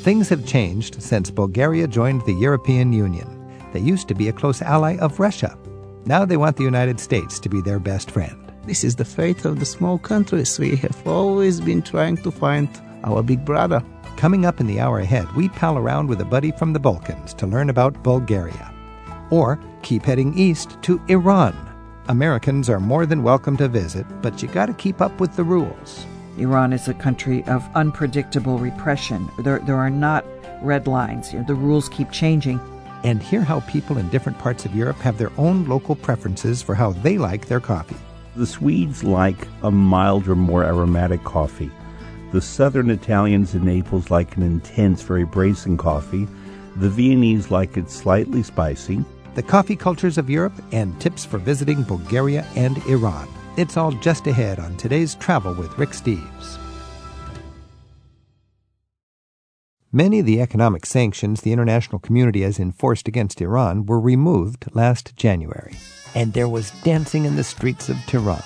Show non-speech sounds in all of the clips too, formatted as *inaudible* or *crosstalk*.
Things have changed since Bulgaria joined the European Union. They used to be a close ally of Russia. Now they want the United States to be their best friend. This is the fate of the small countries. We have always been trying to find our big brother. Coming up in the hour ahead, we pal around with a buddy from the Balkans to learn about Bulgaria. Or keep heading east to Iran. Americans are more than welcome to visit, but you gotta keep up with the rules. Iran is a country of unpredictable repression. There, there are not red lines. You know, the rules keep changing. And hear how people in different parts of Europe have their own local preferences for how they like their coffee. The Swedes like a milder, more aromatic coffee. The southern Italians in Naples like an intense, very bracing coffee. The Viennese like it slightly spicy. The coffee cultures of Europe and tips for visiting Bulgaria and Iran. It's all just ahead on today's Travel with Rick Steves. Many of the economic sanctions the international community has enforced against Iran were removed last January, and there was dancing in the streets of Tehran.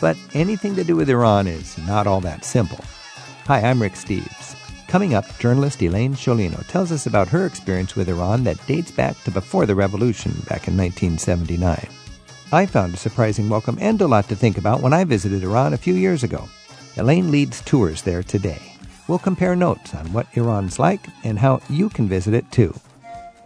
But anything to do with Iran is not all that simple. Hi, I'm Rick Steves. Coming up, journalist Elaine Sciolino tells us about her experience with Iran that dates back to before the revolution back in 1979. I found a surprising welcome and a lot to think about when I visited Iran a few years ago. Elaine leads tours there today. We'll compare notes on what Iran's like and how you can visit it too.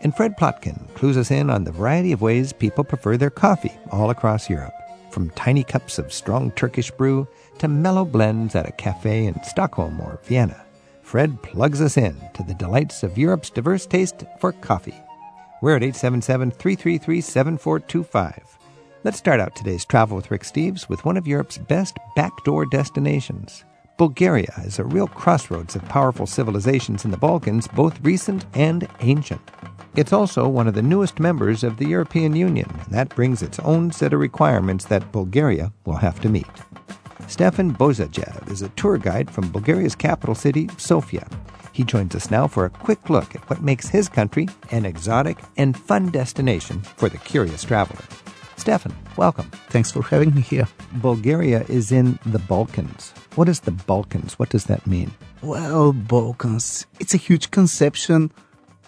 And Fred Plotkin clues us in on the variety of ways people prefer their coffee all across Europe, from tiny cups of strong Turkish brew to mellow blends at a cafe in Stockholm or Vienna. Fred plugs us in to the delights of Europe's diverse taste for coffee. We're at 877 333 7425. Let's start out today's travel with Rick Steves with one of Europe's best backdoor destinations. Bulgaria is a real crossroads of powerful civilizations in the Balkans, both recent and ancient. It's also one of the newest members of the European Union, and that brings its own set of requirements that Bulgaria will have to meet. Stefan Bozajev is a tour guide from Bulgaria's capital city, Sofia. He joins us now for a quick look at what makes his country an exotic and fun destination for the curious traveler. Stefan, welcome. Thanks for having me here. Bulgaria is in the Balkans. What is the Balkans? What does that mean? Well, Balkans, it's a huge conception.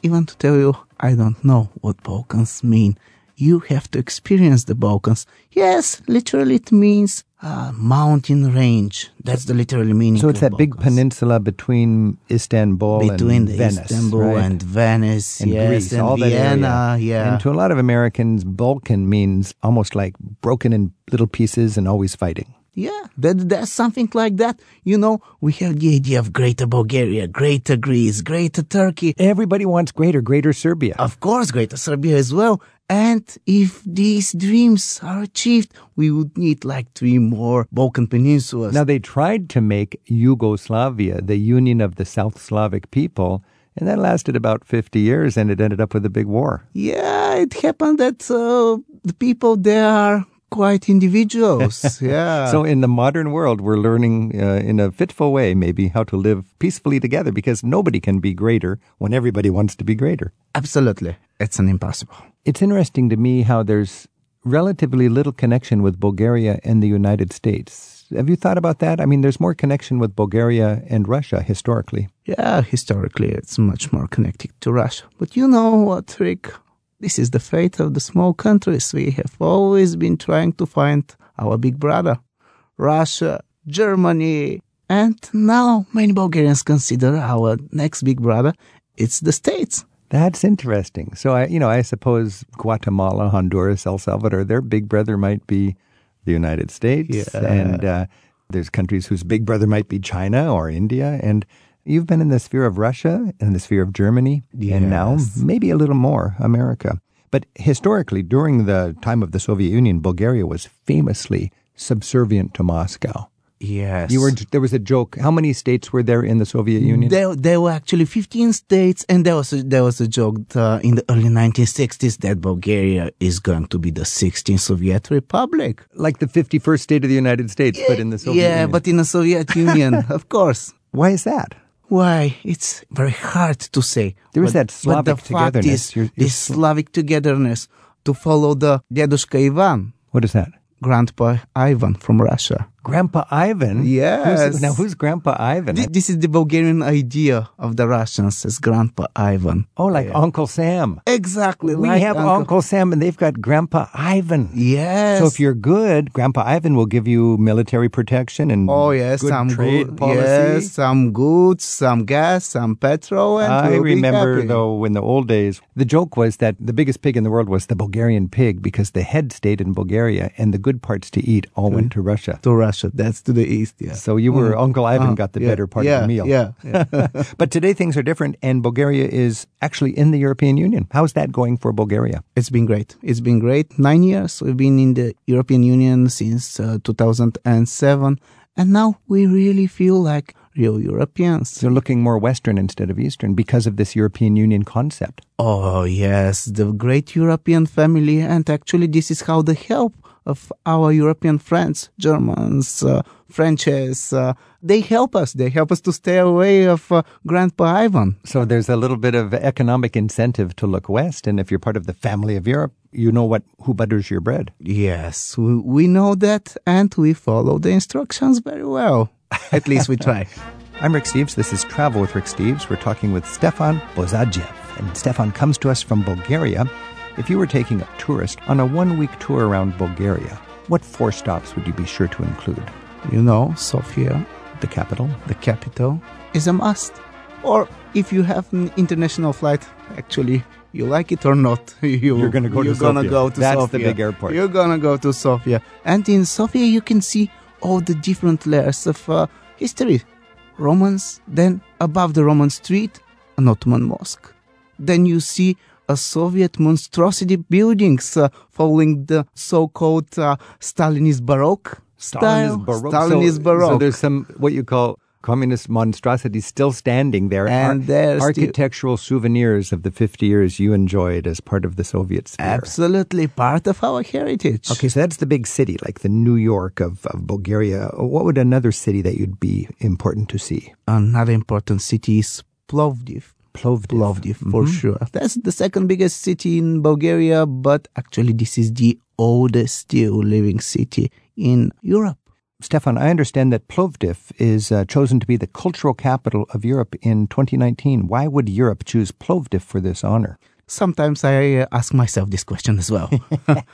Even to tell you, I don't know what Balkans mean. You have to experience the Balkans. Yes, literally it means a mountain range. That's the literal meaning. So it's that Balkans. big peninsula between Istanbul between and the Venice, Istanbul right? and Venice, and yes, Greece, and all that area. yeah. And to a lot of Americans, Balkan means almost like broken in little pieces and always fighting. Yeah, that, that's something like that. You know, we have the idea of Greater Bulgaria, Greater Greece, Greater Turkey, Everybody wants greater, greater Serbia. of course, Greater Serbia as well. And if these dreams are achieved, we would need like three more Balkan peninsulas. Now, they tried to make Yugoslavia the union of the South Slavic people, and that lasted about 50 years, and it ended up with a big war. yeah, it happened that uh, the people there are quite individuals. *laughs* yeah. So, in the modern world, we're learning uh, in a fitful way, maybe, how to live peacefully together because nobody can be greater when everybody wants to be greater. absolutely, it's an impossible. It's interesting to me how there's relatively little connection with Bulgaria and the United States. Have you thought about that? I mean, there's more connection with Bulgaria and Russia historically. Yeah, historically, it's much more connected to Russia. But you know what, Rick? This is the fate of the small countries. We have always been trying to find our big brother. Russia, Germany, and now many Bulgarians consider our next big brother, it's the States. That's interesting. So I, you know, I suppose Guatemala, Honduras, El Salvador, their big brother might be the United States, Yeah. and uh, there's countries whose big brother might be China or India. And you've been in the sphere of Russia and the sphere of Germany, and now maybe a little more America. But historically, during the time of the Soviet Union, Bulgaria was famously subservient to Moscow. Yes. You were there was a joke. How many states were there in the Soviet Union? There, there were actually 15 states, and there was a, there was a joke uh, in the early 1960s that Bulgaria is going to be the 16th Soviet Republic. like the 51st state of the United States, but in the Soviet yeah, Union. but in the Soviet *laughs* Union, of course. why is that? Why? It's very hard to say. There is But- that Slavic but the fact. Is, You're- you're this Sl- Slavic togetherness to follow the Dedushka Ivan, What is that? Grandpa Ivan from Russia. Grandpa Ivan? Yes. Who's, now, who's Grandpa Ivan? Th- This is the Bulgarian idea of the Russians as Grandpa Ivan. oh, like Uncle Sam. Exactly. We like have Uncle. Sam, and they've got Grandpa Ivan. Yes. So if you're good, Grandpa Ivan will give you military protection and Oh yes, some trade good, policy. yes, some goods, some gas, some petrol, and I remember though in the old days, the joke was that the biggest pig in the world was the Bulgarian pig because the head stayed in Bulgaria and the good parts to eat all went to Russia. to Russia. That's to the east. Yeah. So you were Uncle Ivan Uh, got the yeah, better part yeah, of the meal. Yeah. *laughs* yeah. *laughs* but today things are different, and Bulgaria is actually in the European Union. How's that going for Bulgaria? It's been great. It's been great. Nine years we've been in the European Union since uh, 2007, and now we really feel like real Europeans. They're looking more Western instead of Eastern because of this European Union concept. Oh yes, the great European family, and actually this is how the help of our European friends, Germans, uh, Frenches, uh, they help us. They help us to stay away of uh, Grandpa Ivan. So there's a little bit of economic incentive to look west, and if you're part of the family of Europe, you know what who butters your bread. Yes, we, we know that, and we follow the instructions very well. At least we try. I'm Rick Steves. This is Travel with Rick Steves. We're talking with Stefan Bozadjev. And Stefan comes to us from Bulgaria. If you were taking a tourist on a one week tour around Bulgaria, what four stops would you be sure to include? You know, Sofia, The capital? the capital, is a must. Or if you have an international flight, actually, you like it or not, *laughs* you, You're gonna go to you're gonna Sofia. go to That's the Sofia. big airport. You're gonna go to Sofia. And in Sofia, you can see all the different layers of uh, history. Romans, then above the Roman street, an Ottoman mosque. Then you see a Soviet monstrosity buildings uh, following the so-called uh, Stalinist Baroque style. Stalinist Baroque. Stalinist so, Baroque. So there's some, what you call communist monstrosities still standing there. And Ar- there's the- architectural souvenirs of the 50 years you enjoyed as part of the Soviet sphere. Absolutely part of our heritage. Okay, so that's the big city, like the New York of, of Bulgaria. What would another city that you'd be important to see? Another important city is Plovdiv. Plovdiv. Plovdiv, for Mm-hmm. sure. That's the second biggest city in Bulgaria, but actually this is the oldest still living city in Europe. Stefan, I understand that Plovdiv is uh, chosen to be the cultural capital of Europe in 2019. Why would Europe choose Plovdiv for this honor? Sometimes I uh, ask myself this question as well. *laughs*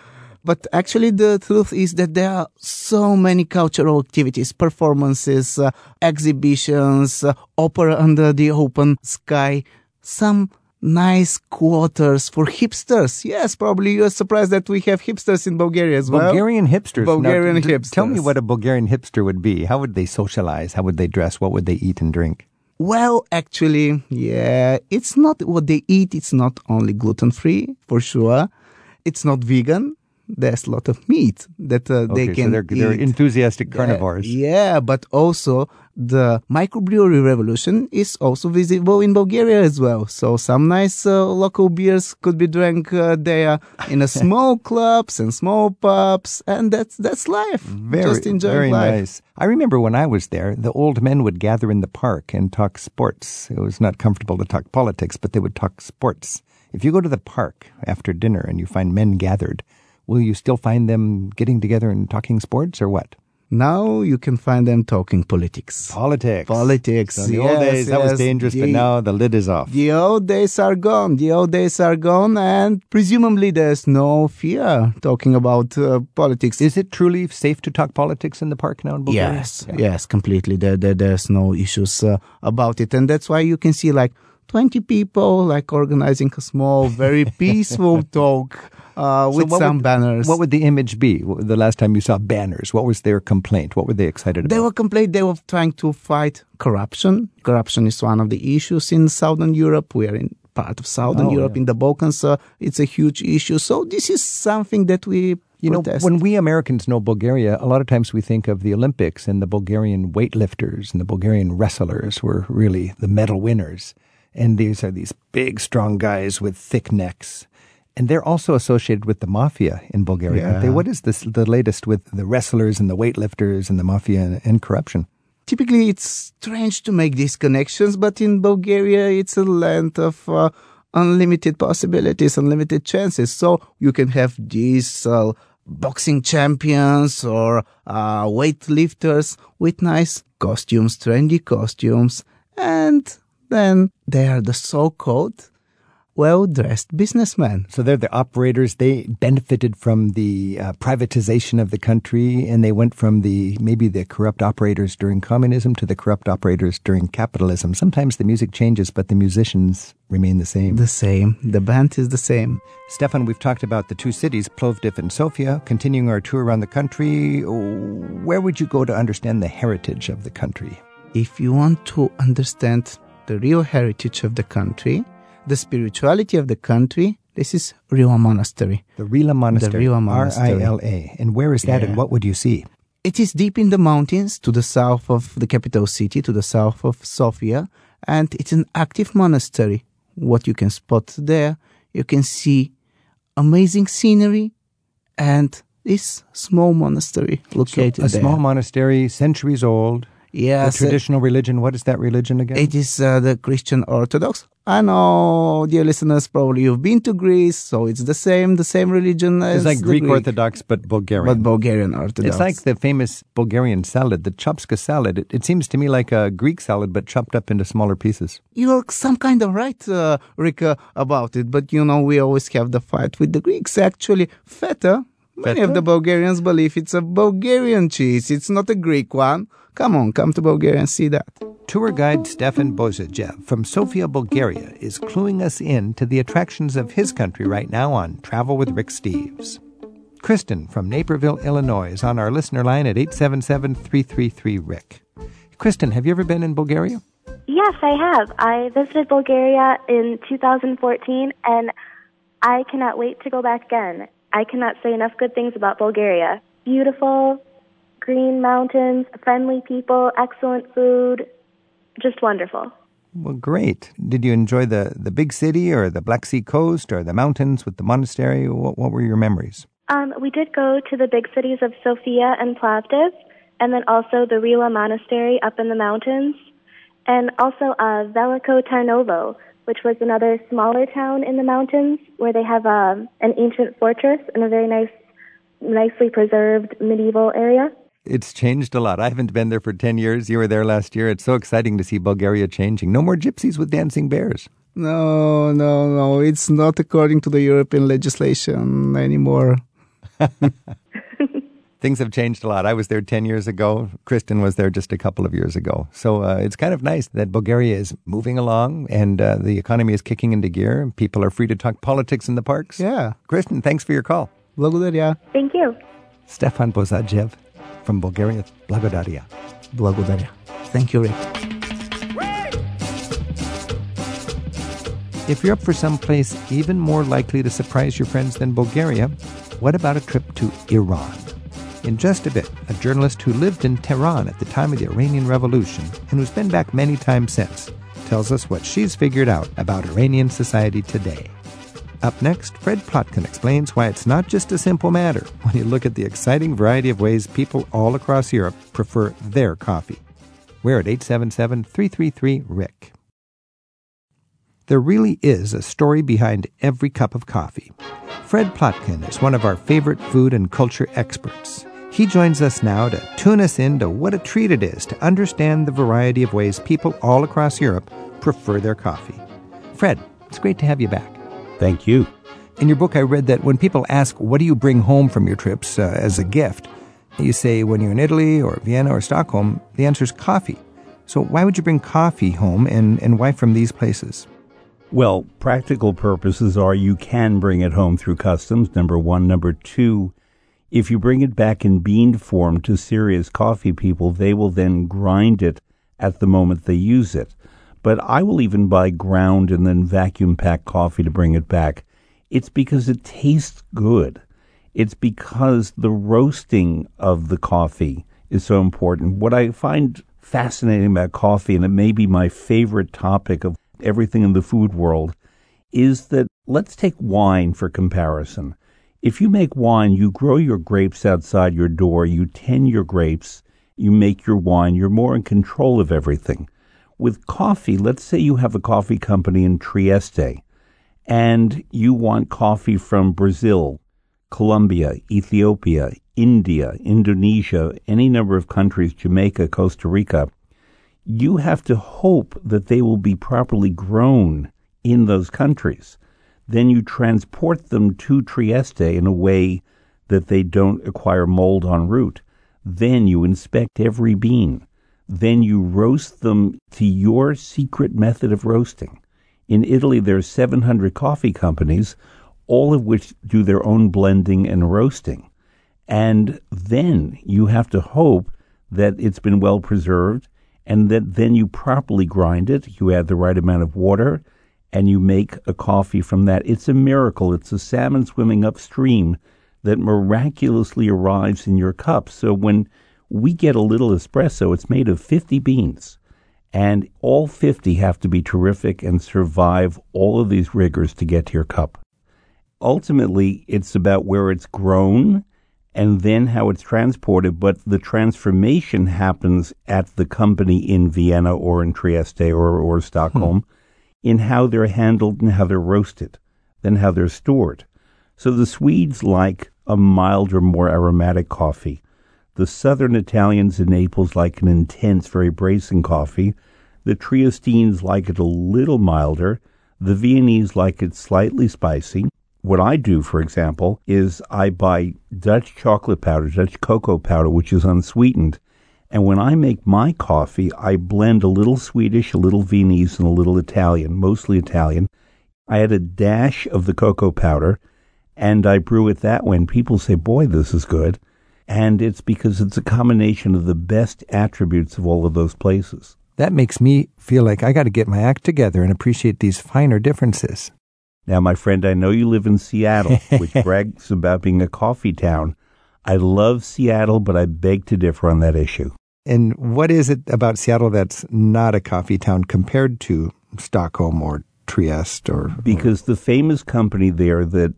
But actually, the truth is that there are so many cultural activities, performances, uh, exhibitions, uh, opera under the open sky, some nice quarters for hipsters. Yes, probably you are surprised that we have hipsters in Bulgaria as well. Bulgarian hipsters. Now, Bulgarian d- d- Tell me what a Bulgarian hipster would be. How would they socialize? How would they dress? What would they eat and drink? Well, actually, yeah, it's not what they eat. It's not only gluten free, for sure. It's not vegan. There's a lot of meat that uh, they can so they're, they're enthusiastic carnivores. Yeah, but also the microbrewery revolution is also visible in Bulgaria as well. So some nice uh, local beers could be drank uh, there in a *laughs* small clubs and small pubs, and that's that's life. Very, Just enjoy very life. nice. I remember when I was there, the old men would gather in the park and talk sports. It was not comfortable to talk politics, but they would talk sports. If you go to the park after dinner and you find men gathered, will you still find them getting together and talking sports or what? Now you can find them talking politics. Politics. Politics. So in the yes, old days, that was yes. dangerous, but now the lid is off. The old days are gone. The old days are gone, and presumably there's no fear talking about uh, politics. Is it truly safe to talk politics in the park now in Bulgaria? Yes, yes, completely. There, there, there's no issues uh, about it, and that's why you can see like 20 people like organizing a small, very *laughs* peaceful talk uh, with what some would- banners. What would the image be the last time you saw banners? What was their complaint? What were they excited about? They were complaining. They were trying to fight corruption. Corruption is one of the issues in Southern Europe. We are in part of Southern Oh, Europe, yeah. in the Balkans. Uh, it's a huge issue. So this is something that we You know, protest. when we Americans know Bulgaria, a lot of times we think of the Olympics and the Bulgarian weightlifters and the Bulgarian wrestlers were really the medal winners. And these are these big, strong guys with thick necks. And they're also associated with the mafia in Bulgaria, aren't they? What is this, the latest with the wrestlers and the weightlifters and the mafia and, and corruption? typically it's strange to make these connections, but in Bulgaria, it's a land of uh, unlimited possibilities, unlimited chances. So you can have these uh, boxing champions or uh, weightlifters with nice costumes, trendy costumes, and then they are the so-called well-dressed businessmen. So they're the operators. They benefited from the uh, privatization of the country, and they went from the maybe the corrupt operators during communism to the corrupt operators during capitalism. Sometimes the music changes, but the musicians remain the same. The same. The band is the same. Stefan, we've talked about the two cities, Plovdiv and Sofia. Continuing our tour around the country, where would you go to understand the heritage of the country? If you want to understand the real heritage of the country, the spirituality of the country, this is Rila Monastery. The Rila Monastery. The Rila Monastery. R-I-L-A. And where is that Yeah. and what would you see? It is deep in the mountains to the south of the capital city, to the south of Sofia, and it's an active monastery. What you can spot there, you can see amazing scenery and this small monastery located a there. small monastery, centuries old. Yes, the traditional religion. What is that religion again? It is uh, the Christian Orthodox. I know, dear listeners, probably you've been to Greece, so it's the same, the same religion as It's like the Greek, Orthodox, but Bulgarian. but Bulgarian Orthodox. It's like the famous Bulgarian salad, the shopska salad. It, it seems to me like a Greek salad, but chopped up into smaller pieces. you're some kind of right, uh, Rick, uh, about it. But you know, we always have the fight with the Greeks. Actually, feta. Many of the Bulgarians believe it's a Bulgarian cheese. It's not a Greek one. Come on, come to Bulgaria and see that. Tour guide Stefan Bozajev from Sofia, Bulgaria, is cluing us in to the attractions of his country right now on Travel with Rick Steves. Kristen from Naperville, Illinois, is on our listener line at 877 333 Rick. Kristen, have you ever been in Bulgaria? Yes, I have. I visited Bulgaria in 2014, and I cannot wait to go back again. I cannot say enough good things about Bulgaria. Beautiful, green mountains, friendly people, excellent food, just wonderful. Well, great. Did you enjoy the, the big city or the Black Sea coast or the mountains with the monastery? What, what were your memories? Um, we did go to the big cities of Sofia and Plovdiv, and then also the Rila Monastery up in the mountains, and also uh, Veliko Tarnovo, which was another smaller town in the mountains where they have um, an ancient fortress and a very nice, nicely preserved medieval area. It's changed a lot. I haven't been there for 10 years. You were there last year. It's so exciting to see Bulgaria changing. No more gypsies with dancing bears. No, no, no. It's not according to the European legislation anymore. *laughs* Things have changed a lot. I was there 10 years ago. Kristen was there just a couple of years ago. So uh, it's kind of nice that Bulgaria is moving along and uh, the economy is kicking into gear. People are free to talk politics in the parks. Yeah. Kristen, thanks for your call. Благодаря. Thank you. Stefan Bozajev from Bulgaria. Blagodaria. Благодаря. Thank you, Rick. If you're up for some place even more likely to surprise your friends than Bulgaria, what about a trip to Iran? In just a bit, a journalist who lived in Tehran at the time of the Iranian Revolution and who's been back many times since tells us what she's figured out about Iranian society today. Up next, Fred Plotkin explains why it's not just a simple matter when you look at the exciting variety of ways people all across Europe prefer their coffee. We're at 877 333 Rick. There really is a story behind every cup of coffee. Fred Plotkin is one of our favorite food and culture experts. He joins us now to tune us in to what a treat it is to understand the variety of ways people all across Europe prefer their coffee. Fred, it's great to have you back. Thank you. In your book, I read that when people ask, What do you bring home from your trips uh, as a gift? you say, When you're in Italy or Vienna or Stockholm, the answer is coffee. So, why would you bring coffee home and, and why from these places? Well, practical purposes are you can bring it home through customs, number one. Number two, if you bring it back in bean form to serious coffee people, they will then grind it at the moment they use it. But I will even buy ground and then vacuum pack coffee to bring it back. It's because it tastes good. It's because the roasting of the coffee is so important. What I find fascinating about coffee, and it may be my favorite topic of everything in the food world, is that let's take wine for comparison. If you make wine, you grow your grapes outside your door, you tend your grapes, you make your wine, you're more in control of everything. With coffee, let's say you have a coffee company in Trieste and you want coffee from Brazil Colombia, Ethiopia, India, Indonesia, any number of countries, Jamaica, Costa Rica, you have to hope that they will be properly grown in those countries. Then you transport them to Trieste in a way that they don't acquire mold en route. Then you inspect every bean. Then you roast them to your secret method of roasting. In Italy, there are 700 coffee companies, all of which do their own blending and roasting. And then you have to hope that it's been well preserved and that then you properly grind it. You add the right amount of water and you make a coffee from that. It's a miracle. It's a salmon swimming upstream that miraculously arrives in your cup. So when we get a little espresso, it's made of 50 beans. And all 50 have to be terrific and survive all of these rigors to get to your cup. Ultimately, it's about where it's grown and then how it's transported, but the transformation happens at the company in Vienna or in Trieste or, or Stockholm hmm. in how they're handled and how they're roasted, then how they're stored. So the Swedes like a milder, more aromatic coffee. The southern Italians in Naples like an intense, very bracing coffee. The Triestines like it a little milder. The Viennese like it slightly spicy. What I do, for example, is I buy Dutch chocolate powder, Dutch cocoa powder, which is unsweetened. And when I make my coffee, I blend a little Swedish, a little Viennese, and a little Italian, mostly Italian. I add a dash of the cocoa powder and I brew it that way. And people say, boy, this is good. And it's because it's a combination of the best attributes of all of those places. That makes me feel like I got to get my act together and appreciate these finer differences. Now, my friend, I know you live in Seattle, *laughs* which brags about being a coffee town. I love Seattle, but I beg to differ on that issue. And what is it about Seattle that's not a coffee town compared to Stockholm or Trieste or because the famous company there that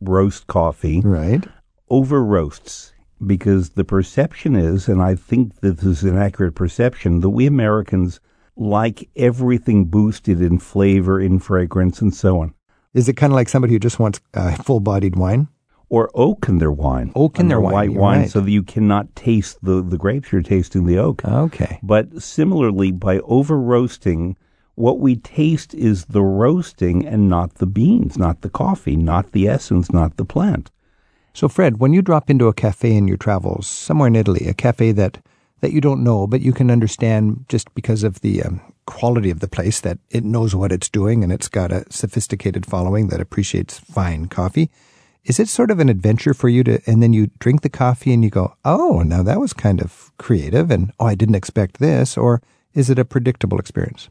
roast coffee right over roasts because the perception is and I think that this is an accurate perception that we Americans like everything boosted in flavor in fragrance and so on is it kind of like somebody who just wants uh, full-bodied wine? Or oak in their wine. Oak in their wine. White wine, right. so that you cannot taste the, the grapes, you're tasting the oak. Okay. But similarly, by over roasting, what we taste is the roasting and not the beans, not the coffee, not the essence, not the plant. So, Fred, when you drop into a cafe in your travels, somewhere in Italy, a cafe that, that you don't know, but you can understand just because of the um, quality of the place that it knows what it's doing and it's got a sophisticated following that appreciates fine coffee. Is it sort of an adventure for you to, and then you drink the coffee and you go, oh, now that was kind of creative and oh, I didn't expect this? Or is it a predictable experience?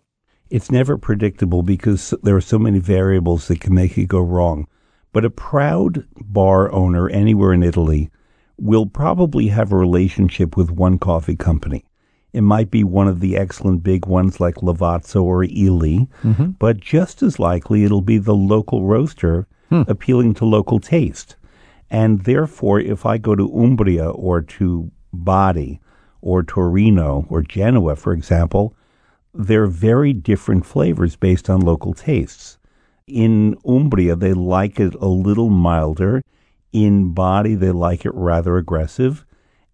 It's never predictable because there are so many variables that can make it go wrong. But a proud bar owner anywhere in Italy will probably have a relationship with one coffee company. It might be one of the excellent big ones like Lavazza or Illy, mm-hmm. but just as likely it'll be the local roaster hmm. appealing to local taste. And therefore, if I go to Umbria or to Bari or Torino or Genoa, for example, they're very different flavors based on local tastes. In Umbria, they like it a little milder. In Bari, they like it rather aggressive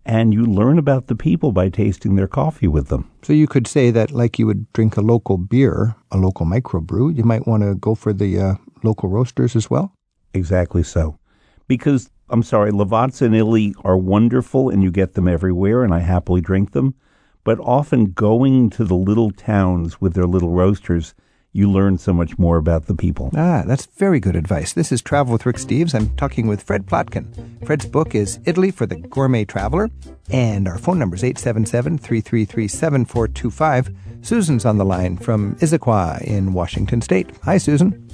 and you learn about the people by tasting their coffee with them. So you could say that, like you would drink a local beer, a local microbrew, you might want to go for the uh, local roasters as well. Exactly so, because I'm sorry, Lavazza and Illy are wonderful, and you get them everywhere, and I happily drink them. But often going to the little towns with their little roasters you learn so much more about the people. Ah, that's very good advice. This is Travel with Rick Steves. I'm talking with Fred Plotkin. Fred's book is Italy for the Gourmet Traveler, and our phone number is 877 333 7425. Susan's on the line from Issaquah in Washington State. Hi, Susan.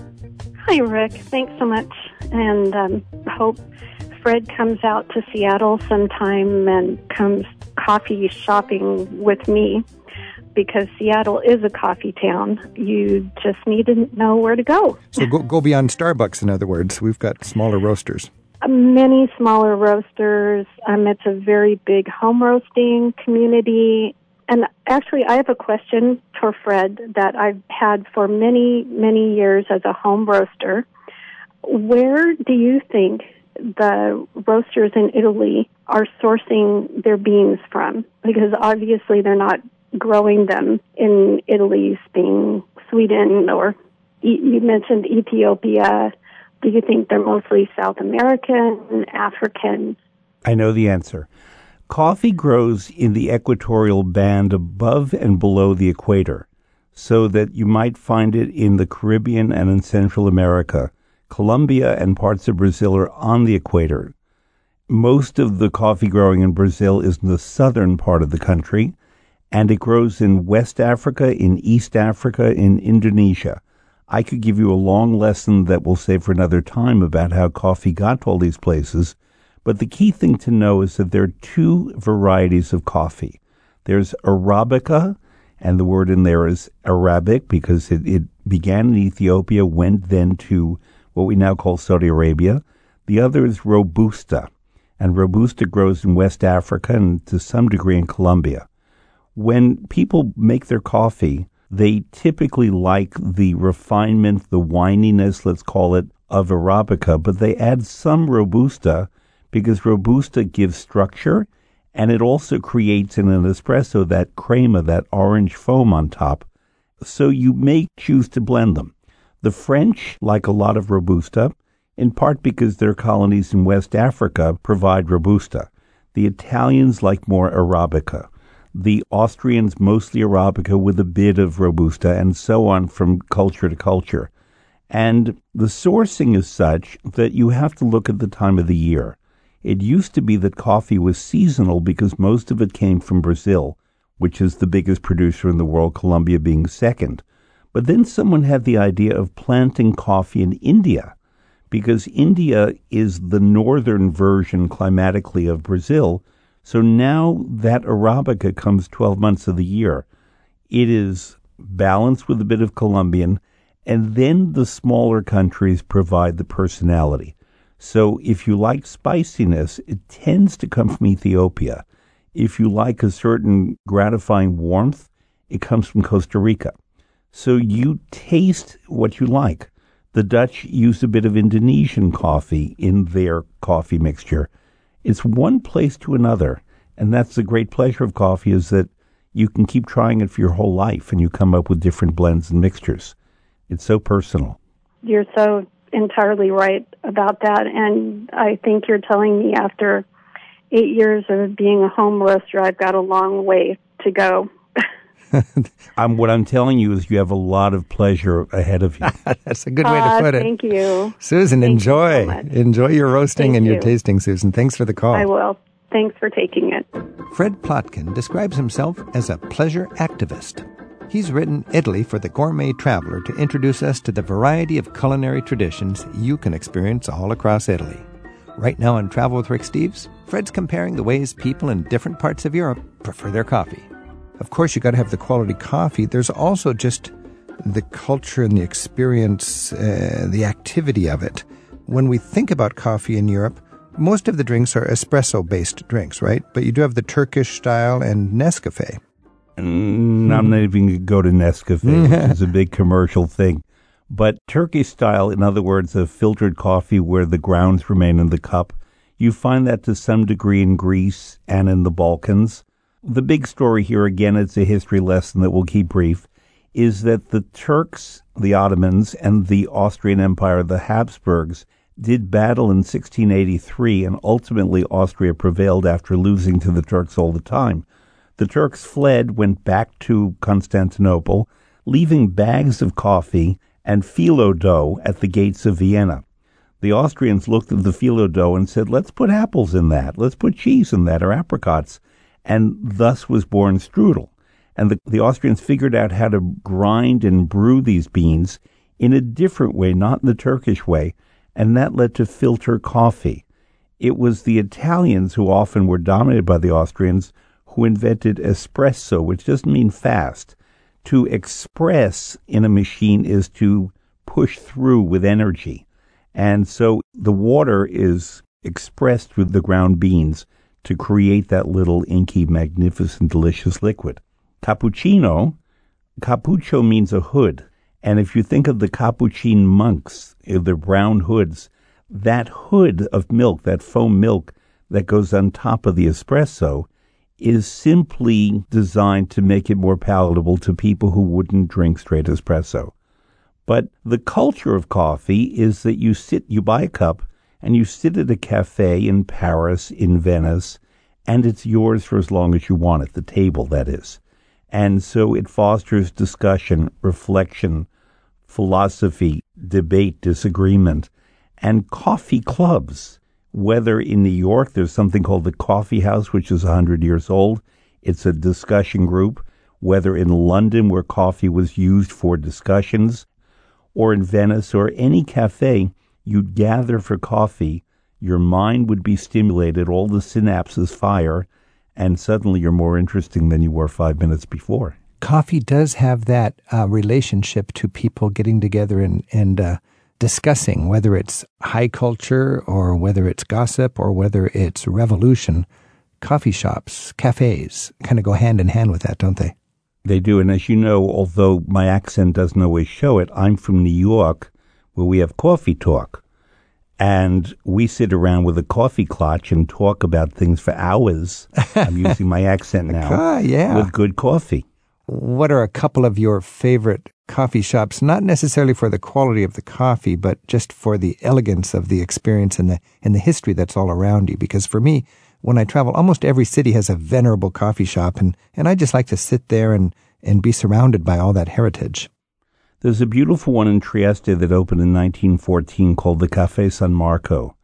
Hi, Rick. Thanks so much. And um, hope Fred comes out to Seattle sometime and comes coffee shopping with me because Seattle is a coffee town. You just need to know where to go. So go, go beyond Starbucks, in other words. We've got smaller roasters. Uh, many smaller roasters. Um, it's a very big home roasting community. And actually, I have a question for Fred that I've had for many, many years as a home roaster. Where do you think the roasters in Italy are sourcing their beans from because obviously they're not growing them in Italy, Spain, Sweden, or you mentioned Ethiopia. Do you think they're mostly South American, African? I know the answer. Coffee grows in the equatorial band above and below the equator, so that you might find it in the Caribbean and in Central America. Colombia and parts of Brazil are on the equator. Most of the coffee growing in Brazil is in the southern part of the country, and it grows in West Africa, in East Africa, in Indonesia. I could give you a long lesson that we'll save for another time about how coffee got to all these places, but the key thing to know is that there are two varieties of coffee. There's Arabica, and the word in there is Arabic because it, it began in Ethiopia, went then to what we now call Saudi Arabia. The other is Robusta, and Robusta grows in West Africa and to some degree in Colombia. When people make their coffee, they typically like the refinement, the wininess, let's call it, of Arabica, but they add some Robusta because Robusta gives structure and it also creates in an espresso that crema, that orange foam on top. So you may choose to blend them. The French like a lot of Robusta, in part because their colonies in West Africa provide Robusta. The Italians like more Arabica. The Austrians mostly Arabica with a bit of Robusta, and so on from culture to culture. And the sourcing is such that you have to look at the time of the year. It used to be that coffee was seasonal because most of it came from Brazil, which is the biggest producer in the world, Colombia being second. But then someone had the idea of planting coffee in India because India is the northern version climatically of Brazil. So now that Arabica comes 12 months of the year. It is balanced with a bit of Colombian, and then the smaller countries provide the personality. So if you like spiciness, it tends to come from Ethiopia. If you like a certain gratifying warmth, it comes from Costa Rica. So you taste what you like. The Dutch use a bit of Indonesian coffee in their coffee mixture. It's one place to another, and that's the great pleasure of coffee is that you can keep trying it for your whole life and you come up with different blends and mixtures. It's so personal. You're so entirely right about that, and I think you're telling me after eight years of being a home I've got a long way to go *laughs* I'm, what I'm telling you is you have a lot of pleasure ahead of you. *laughs* That's a good way to put it. Thank you. Susan, thank enjoy. You so enjoy your roasting thank and you. your tasting, Susan. Thanks for the call. I will. Thanks for taking it. Fred Plotkin describes himself as a pleasure activist. He's written Italy for the Gourmet Traveler to introduce us to the variety of culinary traditions you can experience all across Italy. Right now on Travel with Rick Steves, Fred's comparing the ways people in different parts of Europe prefer their coffee. Of course, you got to have the quality coffee. There's also just the culture and the experience, uh, the activity of it. When we think about coffee in Europe, most of the drinks are espresso based drinks, right? But you do have the Turkish style and Nescafe. Mm, I'm not even going to go to Nescafe, which *laughs* is a big commercial thing. But Turkish style, in other words, a filtered coffee where the grounds remain in the cup, you find that to some degree in Greece and in the Balkans. The big story here, again, it's a history lesson that we'll keep brief, is that the Turks, the Ottomans, and the Austrian Empire, the Habsburgs, did battle in 1683, and ultimately Austria prevailed after losing to the Turks all the time. The Turks fled, went back to Constantinople, leaving bags of coffee and phyllo dough at the gates of Vienna. The Austrians looked at the phyllo dough and said, let's put apples in that, let's put cheese in that, or apricots. And thus was born strudel. And the, the Austrians figured out how to grind and brew these beans in a different way, not in the Turkish way, and that led to filter coffee. It was the Italians who often were dominated by the Austrians who invented espresso, which doesn't mean fast. To express in a machine is to push through with energy. And so the water is expressed through the ground beans to create that little inky, magnificent, delicious liquid. Cappuccino, cappuccio means a hood. And if you think of the Capuchin monks, eh, the brown hoods, that hood of milk, that foam milk that goes on top of the espresso, is simply designed to make it more palatable to people who wouldn't drink straight espresso. But the culture of coffee is that you sit, you buy a cup, and you sit at a cafe in Paris, in Venice, and it's yours for as long as you want it, the table, that is. And so it fosters discussion, reflection, philosophy, debate, disagreement, and coffee clubs. Whether in New York there's something called the Coffee House, which is 100 years old, it's a discussion group. Whether in London, where coffee was used for discussions, or in Venice, or any cafe, you'd gather for coffee. Your mind would be stimulated, all the synapses fire, and suddenly you're more interesting than you were five minutes before coffee does have that uh, relationship to people getting together and, and uh, discussing, whether it's high culture or whether it's gossip or whether it's revolution. Coffee shops, cafes kind of go hand in hand with that, don't they? They do. And as you know, although my accent doesn't always show it, I'm from New York where we have coffee talk. And we sit around with a coffee clutch and talk about things for hours. *laughs* I'm using my accent now. Ah, yeah. With good coffee what are a couple of your favorite coffee shops, not necessarily for the quality of the coffee, but just for the elegance of the experience and the and the history that's all around you. Because for me, when I travel, almost every city has a venerable coffee shop, and, and I just like to sit there and, and be surrounded by all that heritage. There's a beautiful one in Trieste that opened in 1914 called the Cafe San Marco.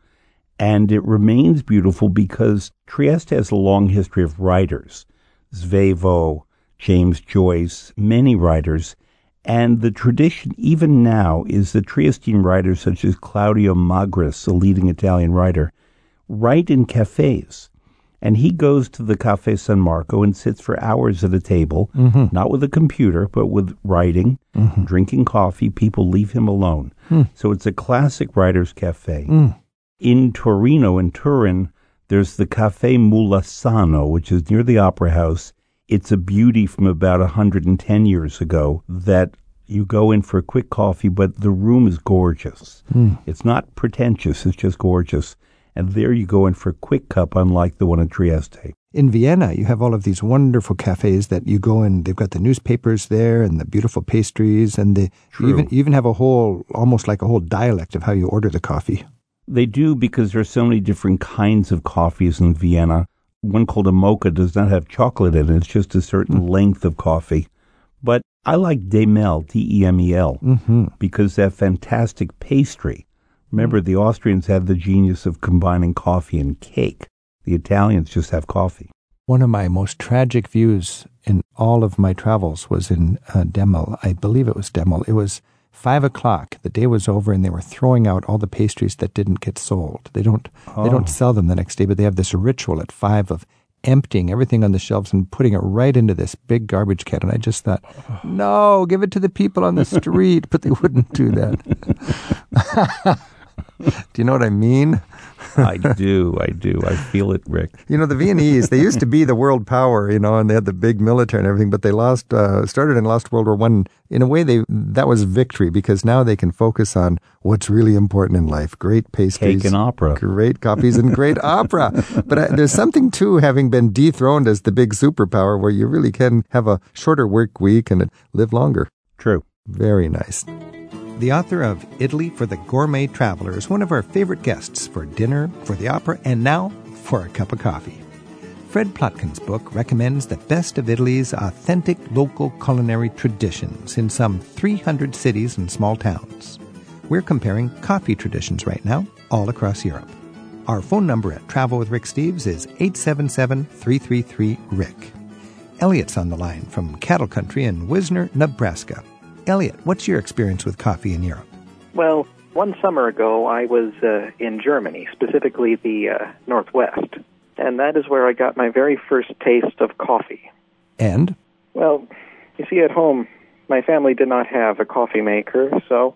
And it remains beautiful because Trieste has a long history of writers. Svevo, James Joyce, many writers, and the tradition even now is that Triestine writers such as Claudio Magris, a leading Italian writer, write in cafes. And he goes to the Cafe San Marco and sits for hours at a table, mm-hmm. not with a computer, but with writing, mm-hmm. drinking coffee. People leave him alone. Mm. So it's a classic writer's cafe. Mm. In Torino, in Turin, there's the Cafe Mulassano, which is near the Opera House it's a beauty from about 110 years ago that you go in for a quick coffee, but the room is gorgeous. Mm. It's not pretentious, it's just gorgeous. And there you go in for a quick cup, unlike the one in Trieste. In Vienna, you have all of these wonderful cafes that you go in. They've got the newspapers there and the beautiful pastries, and they even even have a whole, almost like a whole dialect of how you order the coffee. They do because there are so many different kinds of coffees in Vienna one called a mocha does not have chocolate in it. It's just a certain mm. length of coffee. But I like Demel, D-E-M-E-L, mm-hmm. because that fantastic pastry. Remember, mm. the Austrians had the genius of combining coffee and cake. The Italians just have coffee. One of my most tragic views in all of my travels was in uh, Demel. I believe it was Demel. It was Five o'clock, the day was over, and they were throwing out all the pastries that didn't get sold. They don't oh. they don't oh. sell them the next day, but they have this ritual at five of emptying everything on the shelves and putting it right into this big garbage can. And I just thought, *sighs* no, give it to the people on the *laughs* street. but they wouldn't do that. *laughs* do you know what I mean? I do. I do. I feel it, Rick. You know, the Viennese, they used to be the world power, you know, and they had the big military and everything, but they lost, uh, started and lost World War One. In a way, they that was victory because now they can focus on what's really important in life: great pastries, cake and opera, great copies, and great *laughs* opera. But uh, there's something too, having been dethroned as the big superpower, where you really can have a shorter work week and live longer. True. Very nice. The author of Italy for the Gourmet Traveler is one of our favorite guests for dinner, for the opera, and now for a cup of coffee. Fred Plotkin's book recommends the best of Italy's authentic local culinary traditions in some 300 cities and small towns. We're comparing coffee traditions right now all across Europe. Our phone number at Travel with Rick Steves is 877 333 Rick. Elliot's on the line from Cattle Country in Wisner, Nebraska. Elliot, what's your experience with coffee in Europe? Well, one summer ago, I was uh, in Germany, specifically the uh, Northwest, and that is where I got my very first taste of coffee. And? Well, you see, at home, my family did not have a coffee maker, so.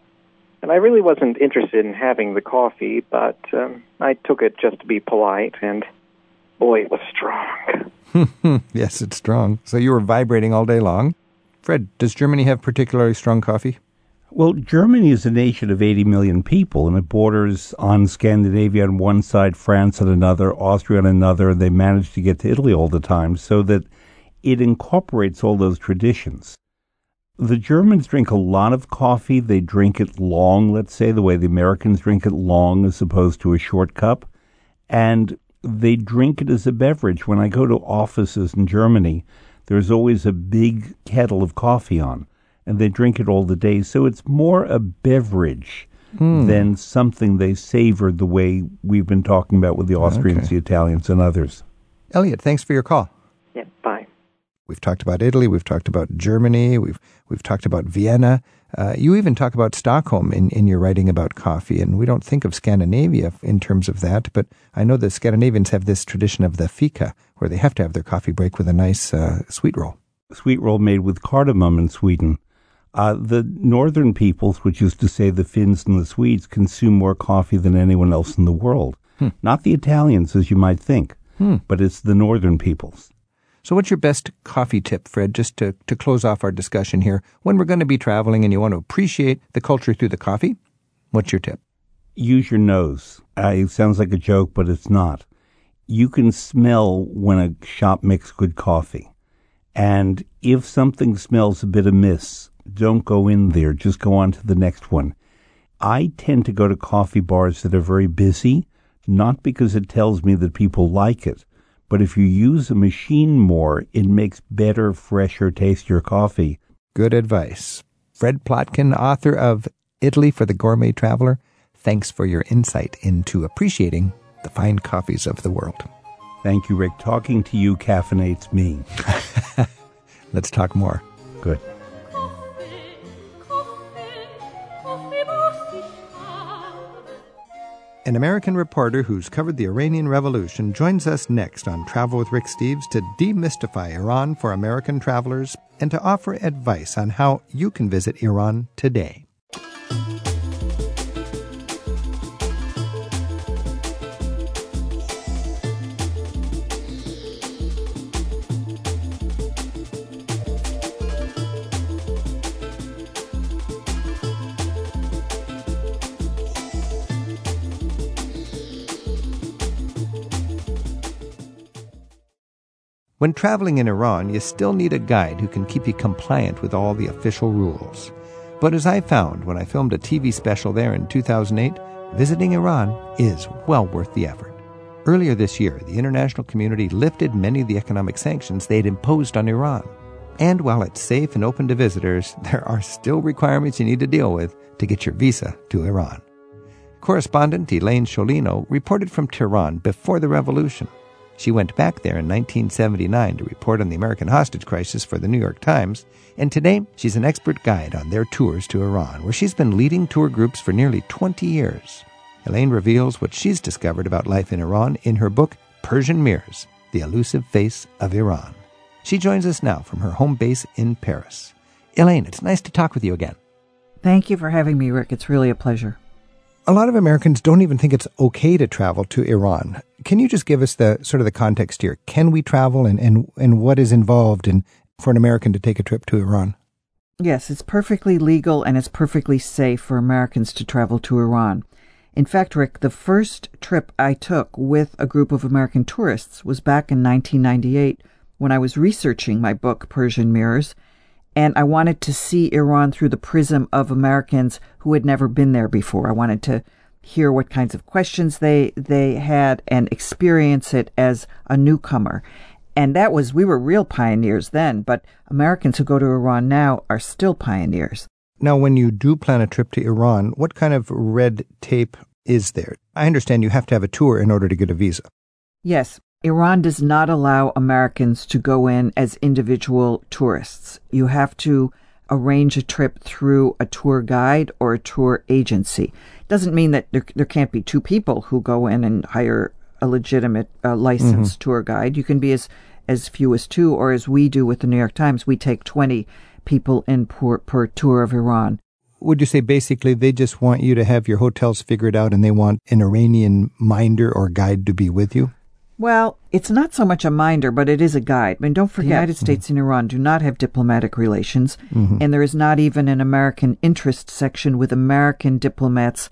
And I really wasn't interested in having the coffee, but um, I took it just to be polite, and boy, it was strong. *laughs* yes, it's strong. So you were vibrating all day long? Fred, does Germany have particularly strong coffee? Well, Germany is a nation of 80 million people, and it borders on Scandinavia on one side, France on another, Austria on another, and they manage to get to Italy all the time, so that it incorporates all those traditions. The Germans drink a lot of coffee. They drink it long, let's say, the way the Americans drink it long as opposed to a short cup. And they drink it as a beverage. When I go to offices in Germany, there's always a big kettle of coffee on and they drink it all the day. So it's more a beverage mm. than something they savor the way we've been talking about with the Austrians, okay. the Italians, and others. Elliot, thanks for your call. Yeah, bye. We've talked about Italy. We've talked about Germany. We've we've talked about Vienna. Uh, you even talk about Stockholm in, in your writing about coffee, and we don't think of Scandinavia in terms of that. But I know the Scandinavians have this tradition of the fika, where they have to have their coffee break with a nice uh, sweet roll. Sweet roll made with cardamom in Sweden. Uh, the northern peoples, which is to say the Finns and the Swedes, consume more coffee than anyone else in the world. Hmm. Not the Italians, as you might think, hmm. but it's the northern peoples. So, what's your best coffee tip, Fred, just to, to close off our discussion here? When we're going to be traveling and you want to appreciate the culture through the coffee, what's your tip? Use your nose. Uh, it sounds like a joke, but it's not. You can smell when a shop makes good coffee. And if something smells a bit amiss, don't go in there. Just go on to the next one. I tend to go to coffee bars that are very busy, not because it tells me that people like it, but if you use a machine more, it makes better, fresher, tastier coffee. Good advice. Fred Plotkin, author of Italy for the Gourmet Traveler, thanks for your insight into appreciating the fine coffees of the world. Thank you, Rick. Talking to you caffeinates me. *laughs* Let's talk more. Good. An American reporter who's covered the Iranian Revolution joins us next on Travel with Rick Steves to demystify Iran for American travelers and to offer advice on how you can visit Iran today. When traveling in Iran, you still need a guide who can keep you compliant with all the official rules. But as I found when I filmed a TV special there in 2008, visiting Iran is well worth the effort. Earlier this year, the international community lifted many of the economic sanctions they had imposed on Iran. And while it's safe and open to visitors, *laughs* there are still requirements you need to deal with to get your visa to Iran. Correspondent Elaine Sciolino reported from Tehran before the revolution she went back there in 1979 to report on the American hostage crisis for the New York Times, and today she's an expert guide on their tours to Iran, where she's been leading tour groups for nearly 20 years. Elaine reveals what she's discovered about life in Iran in her book, Persian Mirrors The Elusive Face of Iran. She joins us now from her home base in Paris. Elaine, it's nice to talk with you again. Thank you for having me, Rick. It's really a pleasure. A lot of Americans don't even think it's okay to travel to Iran. Can you just give us the sort of the context here? Can we travel and, and, and what is involved in for an American to take a trip to Iran? Yes, it's perfectly legal and it's perfectly safe for Americans to travel to Iran. In fact, Rick, the first trip I took with a group of American tourists was back in 1998 when I was researching my book, Persian Mirrors, and I wanted to see Iran through the prism of Americans who had never been there before. I wanted to hear what kinds of questions they they had and experience it as a newcomer. And that was we were real pioneers then, but Americans who go to Iran now are still pioneers. Now, when you do plan a trip to Iran, what kind of red tape is there? I understand you have to have a tour in order to get a visa. Yes, Iran does not allow Americans to go in as individual tourists. You have to arrange a trip through a tour guide or a tour agency. Doesn't mean that there, there can't be two people who go in and hire a legitimate uh, licensed mm-hmm. tour guide. You can be as as few as two, or as we do with the New York Times, we take twenty people in per, per tour of Iran. Would you say basically they just want you to have your hotels figured out and they want an Iranian minder or guide to be with you? Well, it's not so much a minder, but it is a guide. I mean, don't forget, the United States and Iran do not have diplomatic relations, and there is not even an American interest section with American diplomats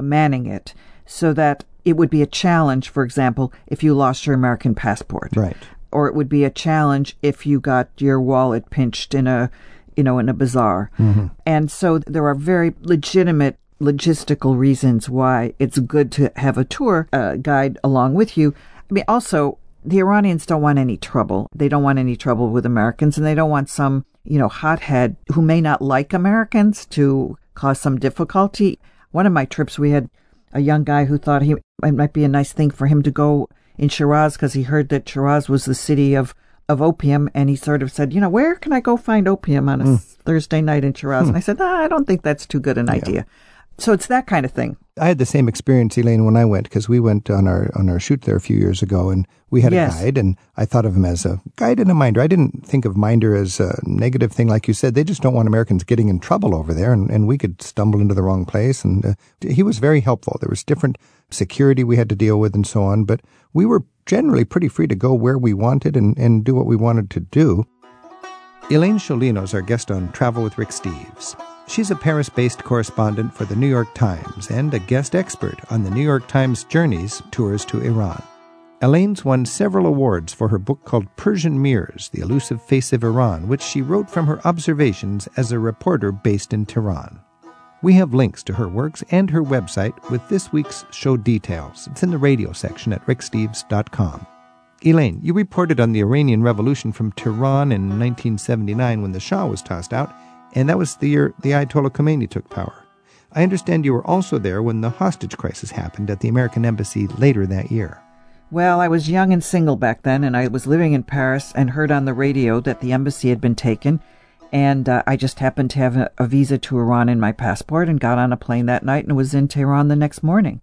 manning it, so that it would be a challenge, for example, if you lost your American passport. Right. Or it would be a challenge if you got your wallet pinched in a, you know, in a bazaar. And so there are very legitimate logistical reasons why it's good to have a tour uh, guide along with you. I mean, also, the Iranians don't want any trouble. They don't want any trouble with Americans, and they don't want some, you know, hothead who may not like Americans to cause some difficulty. One of my trips, we had a young guy who thought he it might be a nice thing for him to go in Shiraz because he heard that Shiraz was the city of of opium, and he sort of said, you know, where can I go find opium on a hmm. Thursday night in Shiraz? Hmm. And I said, nah, I don't think that's too good an idea. So it's that kind of thing. I had the same experience, Elaine, when I went because we went on our on our shoot there a few years ago, and we had Yes. a guide, and I thought of him as a guide and a minder. I didn't think of minder as a negative thing, like you said. They just don't want Americans getting in trouble over there, and, and we could stumble into the wrong place. And uh, he was very helpful. There was different security we had to deal with, and so on. But we were generally pretty free to go where we wanted and, and do what we wanted to do. Elaine Sciolino is our guest on Travel with Rick Steves. She's a Paris based correspondent for the New York Times and a guest expert on the New York Times Journeys tours to Iran. Elaine's won several awards for her book called Persian Mirrors The Elusive Face of Iran, which she wrote from her observations as a reporter based in Tehran. We have links to her works and her website with this week's show details. It's in the radio section at ricksteves.com. Elaine, you reported on the Iranian Revolution from Tehran in 1979 when the Shah was tossed out, and that was the year the Ayatollah Khomeini took power. I understand you were also there when the hostage crisis happened at the American Embassy later that year. Well, I was young and single back then, and I was living in Paris and heard on the radio that the embassy had been taken. And uh, I just happened to have a, a visa to Iran in my passport and got on a plane that night and was in Tehran the next morning.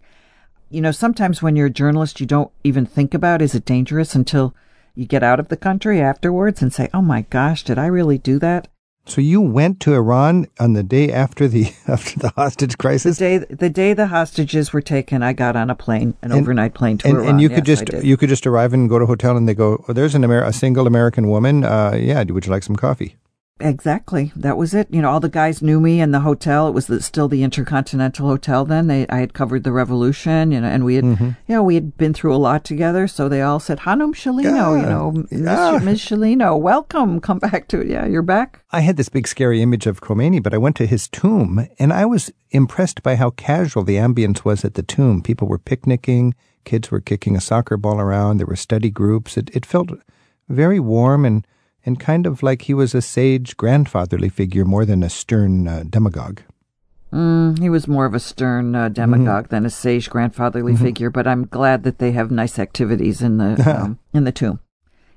You know, sometimes when you're a journalist, you don't even think about is it dangerous until you get out of the country afterwards and say, oh my gosh, did I really do that? So you went to Iran on the day after the *laughs* after the hostage crisis. The day the day the hostages were taken, I got on a plane, an And- overnight plane to and, Iran. and you could Yes, I just you could just arrive and go to a hotel, and they go, oh, "There's an Amer- a single American woman. Uh, yeah, would you like some coffee?" Exactly. That was it. You know, all the guys knew me in the hotel. It was the, still the Intercontinental Hotel then. They, I had covered the revolution, you know, and we had, Mm-hmm. you know, we had been through a lot together. So they all said, Hanum Sciolino, you know, yeah. Ms. Ms. Sciolino, welcome. Come back to it. Yeah, you're back. I had this big scary image of Khomeini, but I went to his tomb and I was impressed by how casual the ambience was at the tomb. People were picnicking, kids were kicking a soccer ball around, there were study groups. It, it felt very warm and, and kind of like he was a sage grandfatherly figure more than a stern uh, demagogue. Mm, he was more of a stern uh, demagogue than a sage grandfatherly figure, but I'm glad that they have nice activities in the *laughs* um, in the tomb.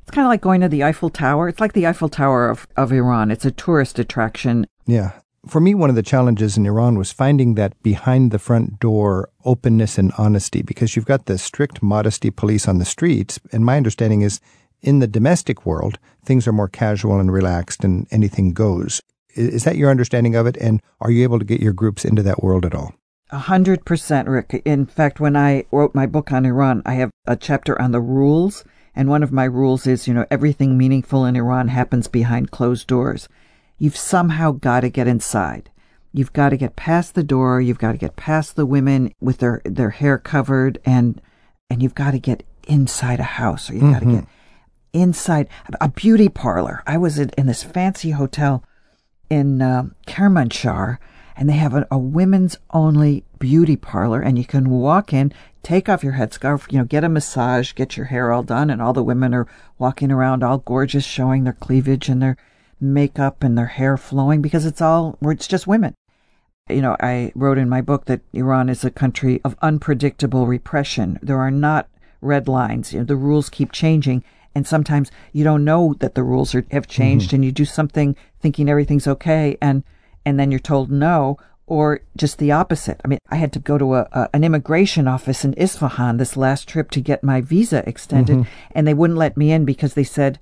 It's kind of like going to the Eiffel Tower. It's like the Eiffel Tower of, of Iran. It's a tourist attraction. Yeah. For me, one of the challenges in Iran was finding that behind the front door openness and honesty because you've got the strict modesty police on the streets. And my understanding is in the domestic world, things are more casual and relaxed and anything goes. Is that your understanding of it? And are you able to get your groups into that world at all? A hundred percent, Rick. In fact, when I wrote my book on Iran, I have a chapter on the rules, and one of my rules is, you know, everything meaningful in Iran happens behind closed doors. You've somehow got to get inside. You've got to get past the door. You've got to get past the women with their their hair covered, and and you've got to get inside a house, or you've got to mm-hmm. get inside a beauty parlor. I was in, in this fancy hotel in uh, Kermanshah, and they have a, a women's only beauty parlor, and you can walk in, take off your headscarf, you know, get a massage, get your hair all done, and all the women are walking around all gorgeous, showing their cleavage and their makeup and their hair flowing because it's all it's just women. You know, I wrote in my book that Iran is a country of unpredictable repression. There are not red lines. You know, the rules keep changing, and sometimes you don't know that the rules are, have changed, mm-hmm. and you do something thinking everything's okay, and and then you're told no, or just the opposite. I mean, I had to go to a, a an immigration office in Isfahan this last trip to get my visa extended, mm-hmm. and they wouldn't let me in because they said,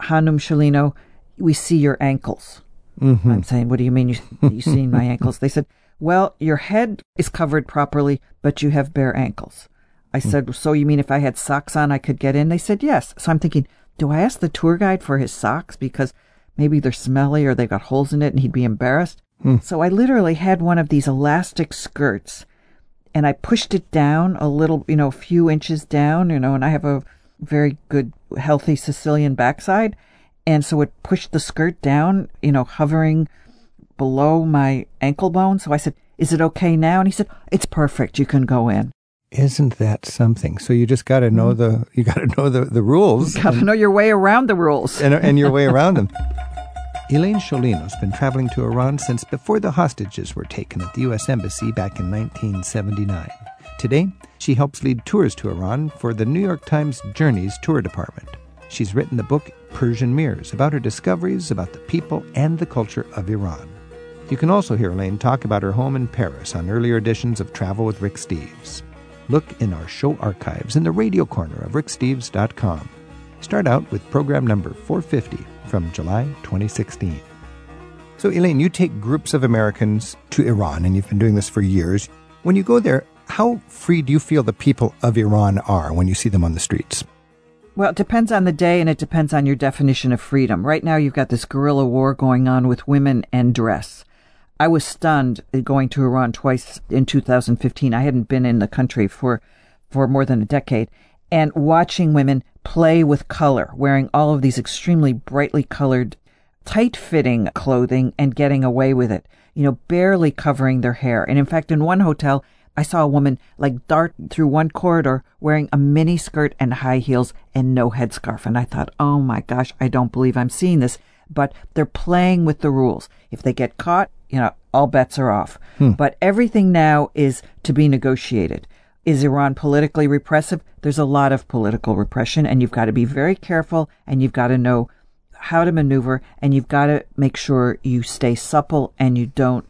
Hanum Sciolino, we see your ankles. Mm-hmm. I'm saying, what do you mean you you seen my ankles? They said, well, your head is covered properly, but you have bare ankles. I hmm. said, So you mean if I had socks on, I could get in? They said, Yes. So I'm thinking, Do I ask the tour guide for his socks because maybe they're smelly or they've got holes in it and he'd be embarrassed? Hmm. So I literally had one of these elastic skirts and I pushed it down a little, you know, a few inches down, you know, and I have a very good, healthy Sicilian backside. And so it pushed the skirt down, you know, hovering below my ankle bone. So I said, Is it okay now? And he said, It's perfect. You can go in. Isn't that something? So you just got to know mm. the you got to know the, the rules Got to know your way around the rules. and, and your way around them. *laughs* Elaine Sciolino's been traveling to Iran since before the hostages were taken at the U.S. Embassy back in 1979. Today, she helps lead tours to Iran for the New York Times Journeys tour department. She's written the book Persian Mirrors about her discoveries about the people and the culture of Iran. You can also hear Elaine talk about her home in Paris on earlier editions of Travel with Rick Steves. Look in our show archives in the radio corner of ricksteves.com. Start out with program number 450 from July 2016. So, Elaine, you take groups of Americans to Iran, and you've been doing this for years. When you go there, how free do you feel the people of Iran are when you see them on the streets? Well, it depends on the day and it depends on your definition of freedom. Right now, you've got this guerrilla war going on with women and dress. I was stunned going to Iran twice in 2015. I hadn't been in the country for, for more than a decade. And watching women play with color, wearing all of these extremely brightly colored, tight fitting clothing and getting away with it, you know, barely covering their hair. And in fact, in one hotel, I saw a woman like dart through one corridor wearing a mini skirt and high heels and no headscarf. And I thought, oh my gosh, I don't believe I'm seeing this. But they're playing with the rules. If they get caught, you know, all bets are off. Hmm. But everything now is to be negotiated. Is Iran politically repressive? There's a lot of political repression, and you've got to be very careful and you've got to know how to maneuver and you've got to make sure you stay supple and you don't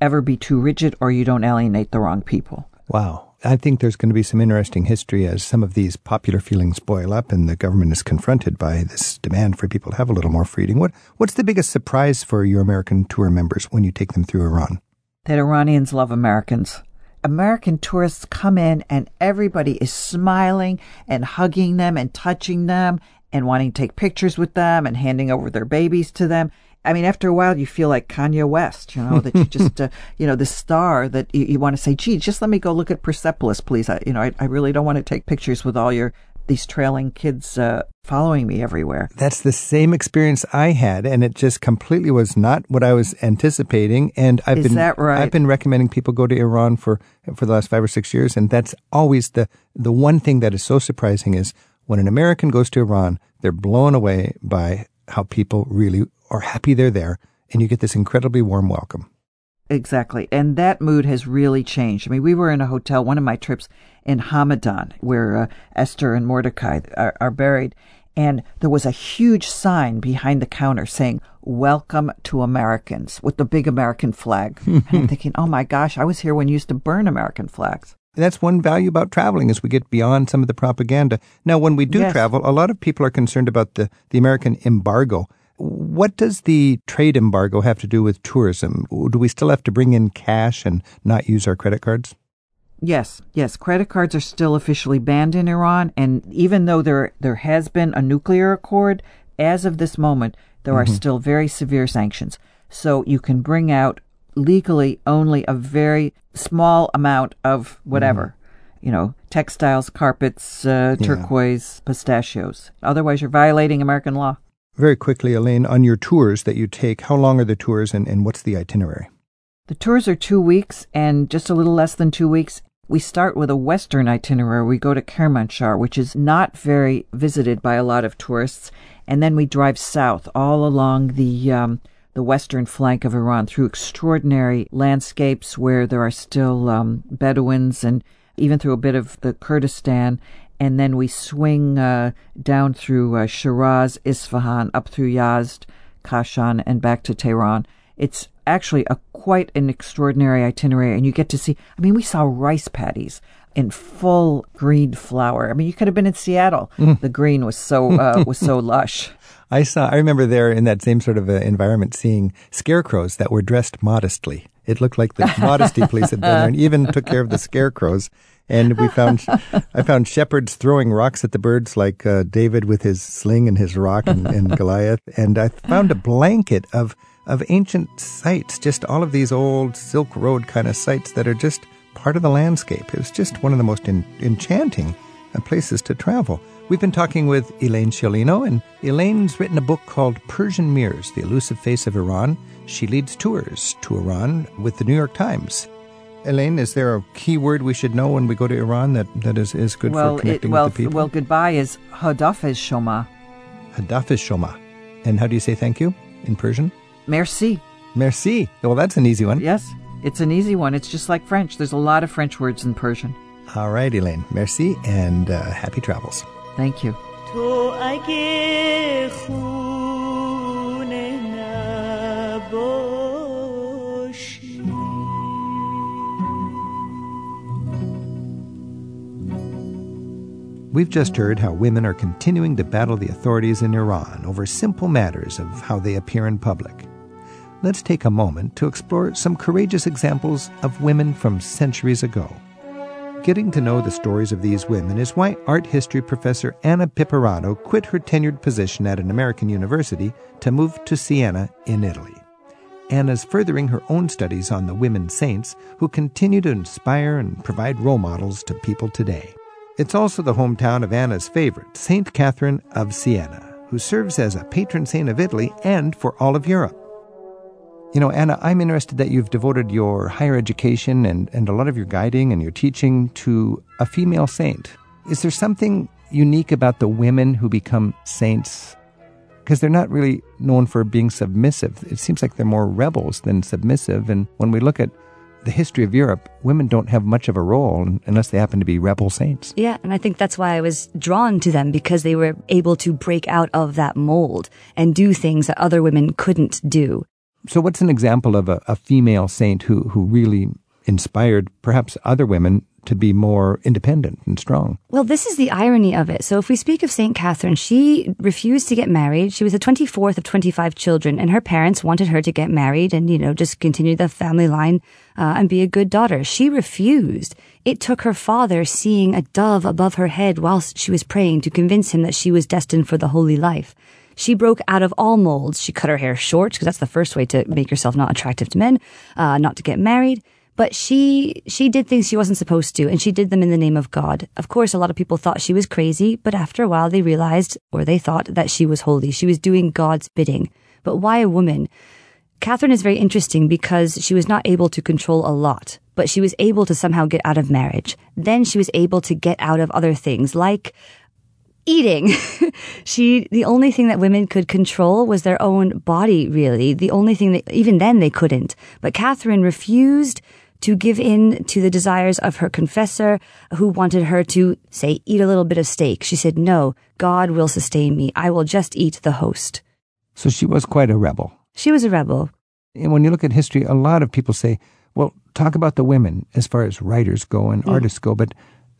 ever be too rigid or you don't alienate the wrong people. Wow. I think there's going to be some interesting history as some of these popular feelings boil up and the government is confronted by this demand for people to have a little more freedom. What what's the biggest surprise for your American tour members when you take them through Iran? that Iranians love Americans. American tourists come in and everybody is smiling and hugging them and touching them and wanting to take pictures with them and handing over their babies to them. I mean, after a while, you feel like Kanye West, you know, that you *laughs* just, uh, you know, the star that you, you want to say, gee, just let me go look at Persepolis, please. I, you know, I, I really don't want to take pictures with all your, these trailing kids uh, following me everywhere. That's the same experience I had, and it just completely was not what I was anticipating. And I've Is been that right? I've been recommending people go to Iran for for the last five or six years, and that's always the the one thing that is so surprising is when an American goes to Iran, they're blown away by how people really are happy they're there, and you get this incredibly warm welcome. Exactly. And that mood has really changed. I mean, we were in a hotel, one of my trips in Hamadan, where uh, Esther and Mordecai are, are buried. And there was a huge sign behind the counter saying, Welcome to Americans, with the big American flag. *laughs* and I'm thinking, oh my gosh, I was here when you used to burn American flags. That's one value about traveling is we get beyond some of the propaganda. Now, when we do Yes. travel, a lot of people are concerned about the, the American embargo. What does the trade embargo have to do with tourism? Do we still have to bring in cash and not use our credit cards? Yes, yes. Credit cards are still officially banned in Iran, and even though there there has been a nuclear accord, as of this moment, there are still very severe sanctions. So you can bring out legally only a very small amount of whatever, you know, textiles, carpets, uh, turquoise, pistachios. Otherwise, you're violating American law. Very quickly, Elaine, on your tours that you take, how long are the tours and, and what's the itinerary? The tours are two weeks and just a little less than two weeks. We start with a western itinerary. We go to Kermanshah, which is not very visited by a lot of tourists, and then we drive south all along the um, the western flank of Iran through extraordinary landscapes where there are still um, Bedouins and even through a bit of the Kurdistan. And then we swing uh, down through uh, Shiraz, Isfahan, up through Yazd, Kashan, and back to Tehran. It's actually a quite an extraordinary itinerary, and you get to see. I mean, we saw rice paddies in full green flower. I mean, you could have been in Seattle. The green was so uh, *laughs* was so lush. I saw, I remember there in that same sort of uh, environment seeing scarecrows that were dressed modestly. It looked like the modesty police had been there and even took care of the scarecrows. And we found I found shepherds throwing rocks at the birds, like uh, David with his sling and his rock and, and *laughs* Goliath. And I found a blanket of of ancient sites, just all of these old Silk Road kind of sites that are just part of the landscape. It was just one of the most en- enchanting uh, places to travel. We've been talking with Elaine Sciolino, and Elaine's written a book called Persian Mirrors The Elusive Face of Iran. She leads tours to Iran with the New York Times. Elaine, is there a key word we should know when we go to Iran that, that is, is good well, for connecting it, well, with the people? well, goodbye is Hadafiz Shoma. Hadafiz Shoma. And how do you say thank you in Persian? Merci. Merci. Well, that's an easy one. Yes, it's an easy one. It's just like French. There's a lot of French words in Persian. All right, Elaine. Merci and uh, happy travels. Thank you. We've just heard how women are continuing to battle the authorities in Iran over simple matters of how they appear in public. Let's take a moment to explore some courageous examples of women from centuries ago. Getting to know the stories of these women is why art history professor Anna Pipperato quit her tenured position at an American university to move to Siena in Italy. Anna's furthering her own studies on the women saints who continue to inspire and provide role models to people today. It's also the hometown of Anna's favorite, St. Catherine of Siena, who serves as a patron saint of Italy and for all of Europe. You know, Anna, I'm interested that you've devoted your higher education and, and a lot of your guiding and your teaching to a female saint. Is there something unique about the women who become saints? Because they're not really known for being submissive. It seems like they're more rebels than submissive. And when we look at the history of Europe, women don't have much of a role unless they happen to be rebel saints. Yeah, and I think that's why I was drawn to them because they were able to break out of that mold and do things that other women couldn't do. So, what's an example of a, a female saint who, who really inspired perhaps other women to be more independent and strong? Well, this is the irony of it. So, if we speak of St. Catherine, she refused to get married. She was the 24th of 25 children, and her parents wanted her to get married and, you know, just continue the family line uh, and be a good daughter. She refused. It took her father seeing a dove above her head whilst she was praying to convince him that she was destined for the holy life. She broke out of all molds. She cut her hair short because that's the first way to make yourself not attractive to men, uh, not to get married. But she she did things she wasn't supposed to, and she did them in the name of God. Of course, a lot of people thought she was crazy, but after a while they realized, or they thought, that she was holy. She was doing God's bidding. But why a woman? Catherine is very interesting because she was not able to control a lot, but she was able to somehow get out of marriage. Then she was able to get out of other things like eating. *laughs* she, the only thing that women could control was their own body, really. The only thing that, even then they couldn't. But Catherine refused to give in to the desires of her confessor who wanted her to say, eat a little bit of steak. She said, no, God will sustain me. I will just eat the host. So she was quite a rebel. She was a rebel. And when you look at history, a lot of people say, well, talk about the women as far as writers go and Mm. artists go, but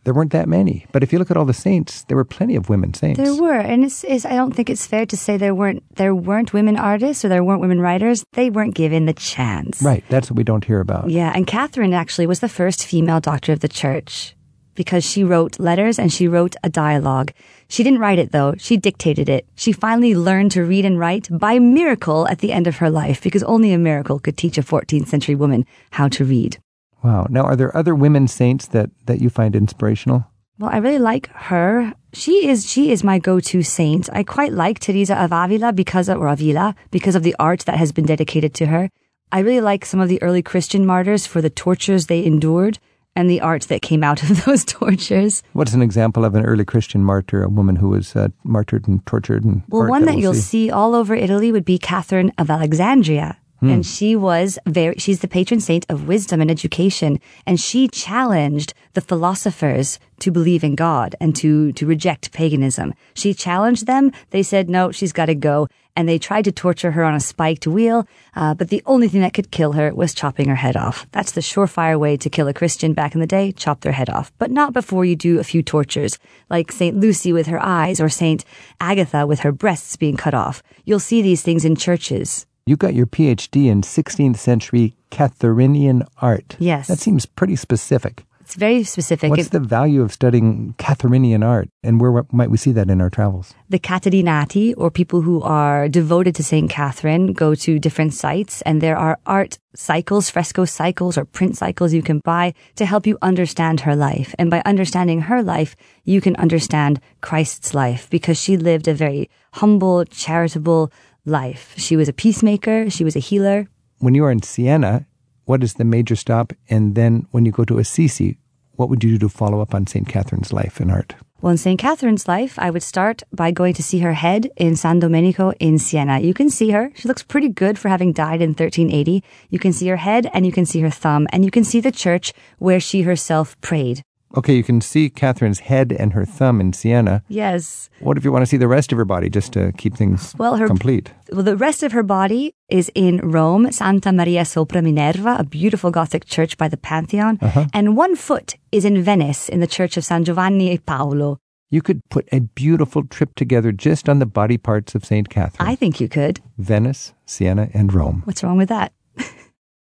there weren't that many. But if you look at all the saints, there were plenty of women saints. There were, and it's, it's, I don't think it's fair to say there weren't there weren't women artists or there weren't women writers. They weren't given the chance. Right, that's what we don't hear about. Yeah, and Catherine actually was the first female doctor of the church because she wrote letters and she wrote a dialogue. She didn't write it though, she dictated it. She finally learned to read and write by miracle at the end of her life because only a miracle could teach a 14th century woman how to read. Wow. Now, are there other women saints that, that you find inspirational? Well, I really like her. She is she is my go-to saint. I quite like Teresa of Avila because of or Avila because of the art that has been dedicated to her. I really like some of the early Christian martyrs for the tortures they endured and the art that came out *laughs* of those tortures. What's an example of an early Christian martyr, a woman who was uh, martyred and tortured? And Well, one that we'll you'll see all over Italy would be Catherine of Alexandria. And she was very, she's the patron saint of wisdom and education. And she challenged the philosophers to believe in God and to, to reject paganism. She challenged them. They said, no, she's got to go. And they tried to torture her on a spiked wheel. Uh, but the only thing that could kill her was chopping her head off. That's the surefire way to kill a Christian back in the day. Chop their head off. But not before you do a few tortures, like St. Lucy with her eyes or St. Agatha with her breasts being cut off. You'll see these things in churches. You got your PhD in 16th century Catharinian art. Yes. That seems pretty specific. It's very specific. What's It- the value of studying Catharinian art, and where might we see that in our travels? the Catarinati, or people who are devoted to St. Catherine, go to different sites, and there are art cycles, fresco cycles, or print cycles you can buy to help you understand her life. And by understanding her life, you can understand Christ's life because she lived a very humble, charitable life. She was a peacemaker, she was a healer. When you are in Siena, what is the major stop? And then when you go to Assisi, what would you do to follow up on St. Catherine's life and art? Well, in St. Catherine's life, I would start by going to see her head in San Domenico in Siena. You can see her. She looks pretty good for having died in 1380. You can see her head and you can see her thumb and you can see the church where she herself prayed. Okay, you can see Catherine's head and her thumb in Siena. Yes. What if you want to see the rest of her body just to keep things Well, her complete? Well, the rest of her body is in Rome, Santa Maria sopra Minerva, a beautiful Gothic church by the Pantheon, Uh-huh. and one foot is in Venice in the church of San Giovanni e Paolo. You could put a beautiful trip together just on the body parts of St. Catherine. I think you could. Venice, Siena, and Rome. What's wrong with that? *laughs*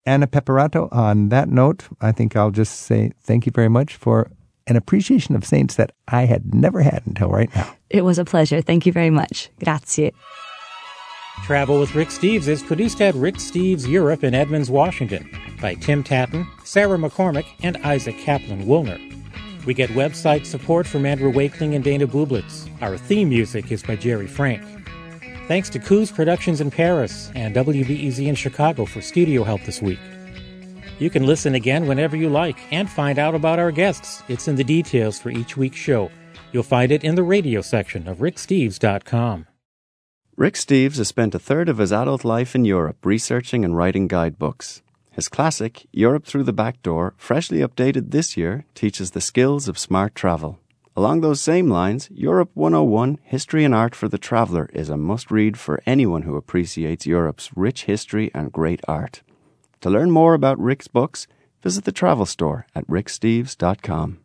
Anna Pepperato, on that note, I think I'll just say thank you very much for an appreciation of saints that I had never had until right now. It was a pleasure. Thank you very much. Grazie. Travel with Rick Steves is produced at Rick Steves Europe in Edmonds, Washington by Tim Tattan, Sarah McCormick, and Isaac Kaplan Woolner. We get website support from Andrew Wakeling and Dana Bublitz. Our theme music is by Jerry Frank. Thanks to Coos Productions in Paris and WBEZ in Chicago for studio help this week. You can listen again whenever you like and find out about our guests. It's in the details for each week's show. You'll find it in the radio section of ricksteves.com. Rick Steves has spent a third of his adult life in Europe researching and writing guidebooks. His classic, Europe Through the Back Door, freshly updated this year, teaches the skills of smart travel. Along those same lines, Europe 101 History and Art for the Traveller is a must read for anyone who appreciates Europe's rich history and great art. To learn more about Rick's books, visit the travel store at ricksteves.com.